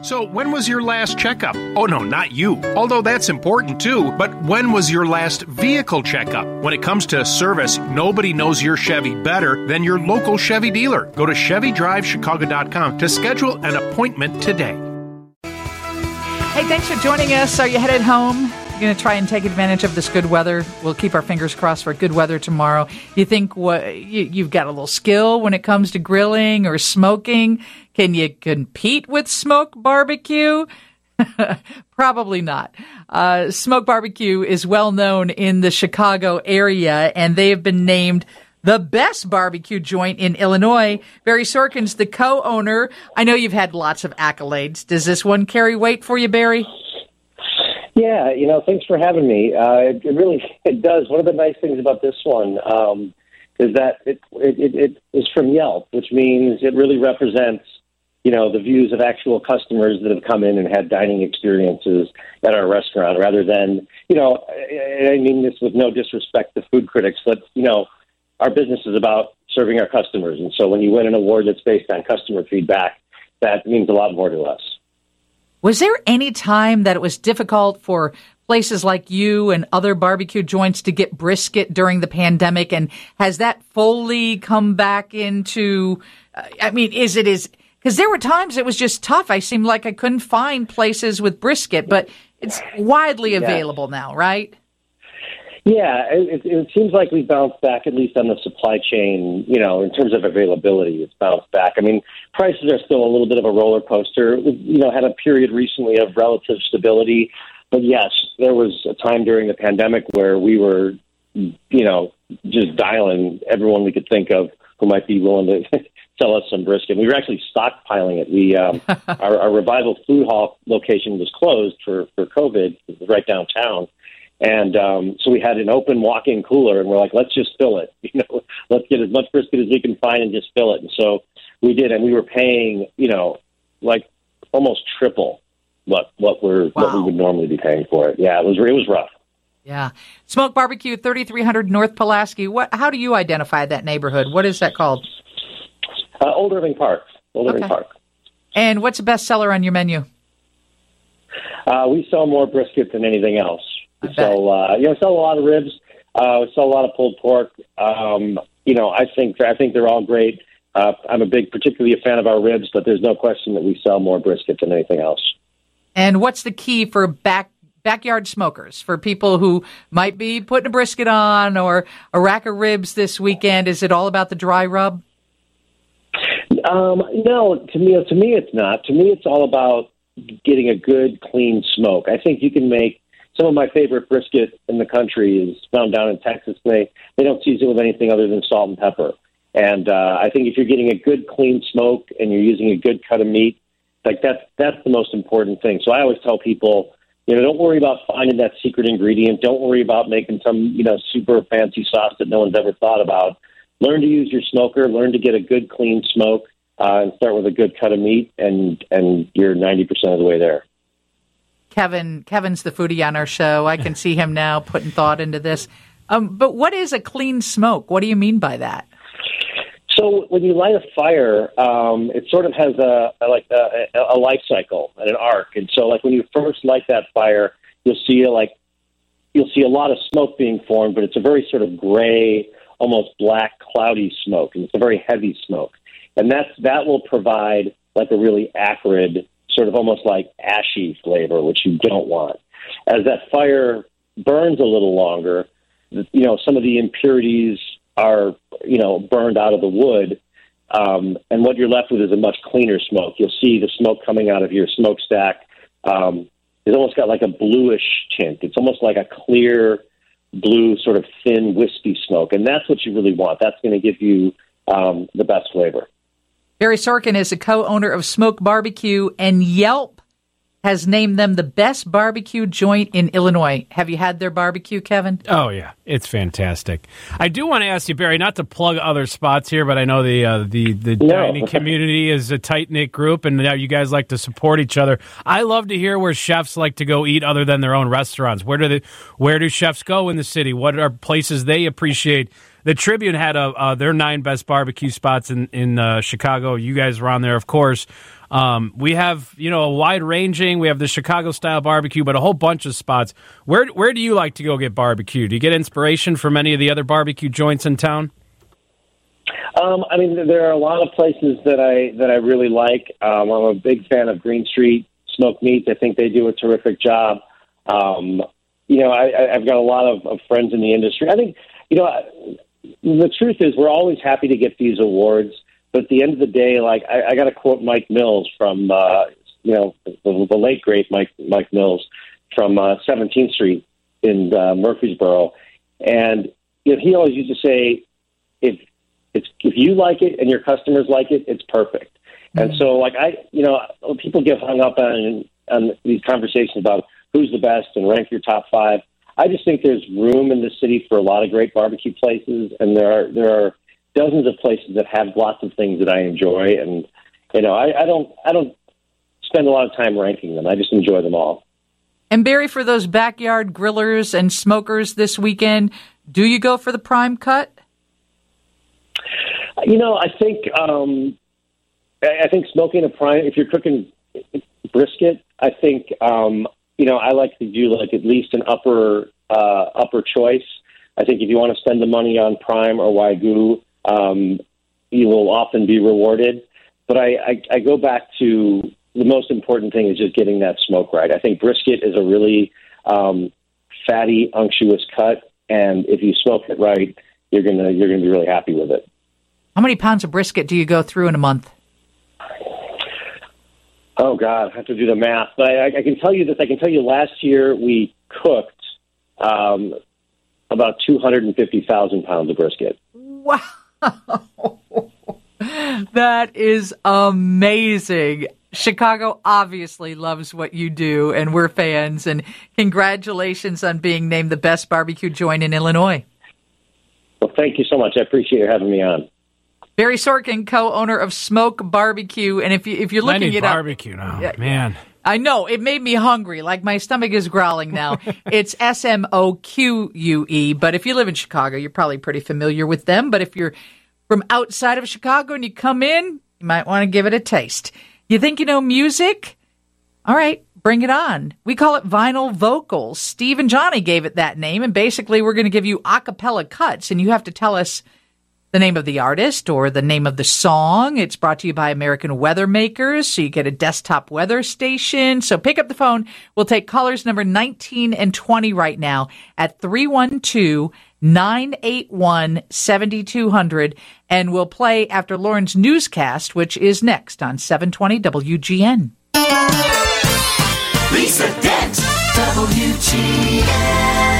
So, when was your last checkup? Oh, no, not you. Although that's important too, but when was your last vehicle checkup? When it comes to service, nobody knows your Chevy better than your local Chevy dealer. Go to ChevyDriveChicago.com to schedule an appointment today. Hey, thanks for joining us. Are you headed home? Going to try and take advantage of this good weather. We'll keep our fingers crossed for good weather tomorrow. You think what you, you've got a little skill when it comes to grilling or smoking? Can you compete with Smoque barbecue? Probably not. Uh, Smoque barbecue is well known in the Chicago area, and they have been named the best barbecue joint in Illinois. Barry Sorkin's the co-owner. I know you've had lots of accolades. Does this one carry weight for you, Barry? Yeah, you know, thanks for having me. Uh, it, it really it does. One of the nice things about this one um, is that it, it it is from Yelp, which means it really represents you know the views of actual customers that have come in and had dining experiences at our restaurant, rather than you know. I mean this with no disrespect to food critics, but you know, our business is about serving our customers, and so when you win an award that's based on customer feedback, that means a lot more to us. Was there any time that it was difficult for places like you and other barbecue joints to get brisket during the pandemic? And has that fully come back into, uh, I mean, is it is, because there were times it was just tough. I seemed like I couldn't find places with brisket, but it's widely available yeah. now, right? Yeah, it, it seems like we bounced back at least on the supply chain. You know, in terms of availability, it's bounced back. I mean, prices are still a little bit of a roller coaster. You know, had a period recently of relative stability, but yes, there was a time during the pandemic where we were, you know, just dialing everyone we could think of who might be willing to sell us some brisket. We were actually stockpiling it. We um, our, our revival food hall location was closed for for COVID. Right downtown and um, so we had an open walk-in cooler, and we're like, let's just fill it. You know, let's get as much brisket as we can find and just fill it. And so we did, and we were paying, you know, like almost triple what what we're wow. what we would normally be paying for it. Yeah, it was it was rough. Yeah, Smoque Barbecue, thirty three hundred North Pulaski. What? How do you identify that neighborhood? What is that called? Uh, Old Irving Park. Old okay. Irving Park. And what's the best seller on your menu? Uh, we sell more brisket than anything else. We sell, uh, you know, sell a lot of ribs. Uh, we sell a lot of pulled pork. Um, you know, I think I think they're all great. Uh, I'm a big, particularly a fan of our ribs, but there's no question that we sell more brisket than anything else. And what's the key for back backyard smokers for people who might be putting a brisket on or a rack of ribs this weekend? Is it all about the dry rub? Um, no, to me, to me, it's not. To me, it's all about getting a good, clean smoke. I think you can make some of my favorite brisket in the country is found down in Texas. They they don't season with anything other than salt and pepper. And uh, I think if you're getting a good clean smoke and you're using a good cut of meat, like that's that's the most important thing. So I always tell people, you know, don't worry about finding that secret ingredient. Don't worry about making some you know super fancy sauce that no one's ever thought about. Learn to use your smoker. Learn to get a good clean smoke. Uh, and start with a good cut of meat, and and you're ninety percent of the way there. Kevin. Kevin's the foodie on our show. I can see him now putting thought into this. Um, but what is a clean smoke? What do you mean by that? So when you light a fire, um, it sort of has a, a like a, a life cycle and an arc. And so, like when you first light that fire, you'll see like you'll see a lot of smoke being formed, but it's a very sort of gray, almost black, cloudy smoke, and it's a very heavy smoke. And that's that will provide like a really acrid sort of almost like ashy flavor, which you don't want. As that fire burns a little longer, you know, some of the impurities are, you know, burned out of the wood. Um, and what you're left with is a much cleaner smoke. You'll see the smoke coming out of your smokestack. Um, it's almost got like a bluish tint. It's almost like a clear blue, sort of thin, wispy smoke. And that's what you really want. That's going to give you um, the best flavor. Barry Sorkin is a co-owner of Smoque Barbecue, and Yelp has named them the best barbecue joint in Illinois. Have you had their barbecue, Kevin? Oh yeah, it's fantastic. I do want to ask you, Barry, not to plug other spots here, but I know the uh, the the no. dining community is a tight knit group, and now you guys like to support each other. I love to hear where chefs like to go eat other than their own restaurants. Where do they, where do chefs go in the city? What are places they appreciate the Tribune had a uh, their nine best barbecue spots in in uh, Chicago. You guys were on there, of course. Um, we have you know a wide ranging. We have the Chicago style barbecue, but a whole bunch of spots. Where where do you like to go get barbecue? Do you get inspiration from any of the other barbecue joints in town? Um, I mean, there are a lot of places that I that I really like. Um, I'm a big fan of Green Street Smoke Meats. I think they do a terrific job. Um, you know, I, I've got a lot of, of friends in the industry. I think, you know, the truth is we're always happy to get these awards, but at the end of the day, like I, I got to quote Mike Mills from, uh, you know, the, the late great Mike Mike Mills from uh, 17th Street in uh, Murphysboro, and you know, he always used to say, if it's if you like it and your customers like it, it's perfect. Mm-hmm. And so, like I, you know, people get hung up on on these conversations about who's the best and rank your top five. I just think there's room in the city for a lot of great barbecue places, and there are there are dozens of places that have lots of things that I enjoy, and you know, I, I don't I don't spend a lot of time ranking them. I just enjoy them all. And Barry, for those backyard grillers and smokers this weekend, do you go for the prime cut? You know, I think um, I think smoking a prime. If you're cooking brisket, I think um, you know I like to do like at least an upper uh, upper choice. I think if you want to spend the money on prime or wagyu, um, you will often be rewarded. But I, I, I go back to the most important thing is just getting that smoke right. I think brisket is a really um, fatty, unctuous cut, and if you smoke it right, you're gonna you're gonna be really happy with it. How many pounds of brisket do you go through in a month? Oh God, I have to do the math. But I, I can tell you this. I can tell you last year we cooked um, about two hundred and fifty thousand pounds of brisket. Wow. that is amazing. Chicago obviously loves what you do, and we're fans. And congratulations on being named the best barbecue joint in Illinois. Well, thank you so much. I appreciate you having me on. Barry Sorkin, co-owner of Smoque Barbecue, and if you if you're looking at barbecue now, yeah, man. I know it made me hungry. Like my stomach is growling now. it's S M O Q U E. But if you live in Chicago, you're probably pretty familiar with them. But if you're from outside of Chicago and you come in, you might want to give it a taste. You think you know music? All right, bring it on. We call it vinyl vocals. Steve and Johnny gave it that name, and basically we're going to give you a cappella cuts, and you have to tell us the name of the artist or the name of the song. It's brought to you by American Weather Makers, so you get a desktop weather station. So pick up the phone. We'll take callers number 19 and 20 right now at 312 981 7200, and we'll play after Lauren's newscast, which is next on 720 WGN. Lisa Dent, WGN.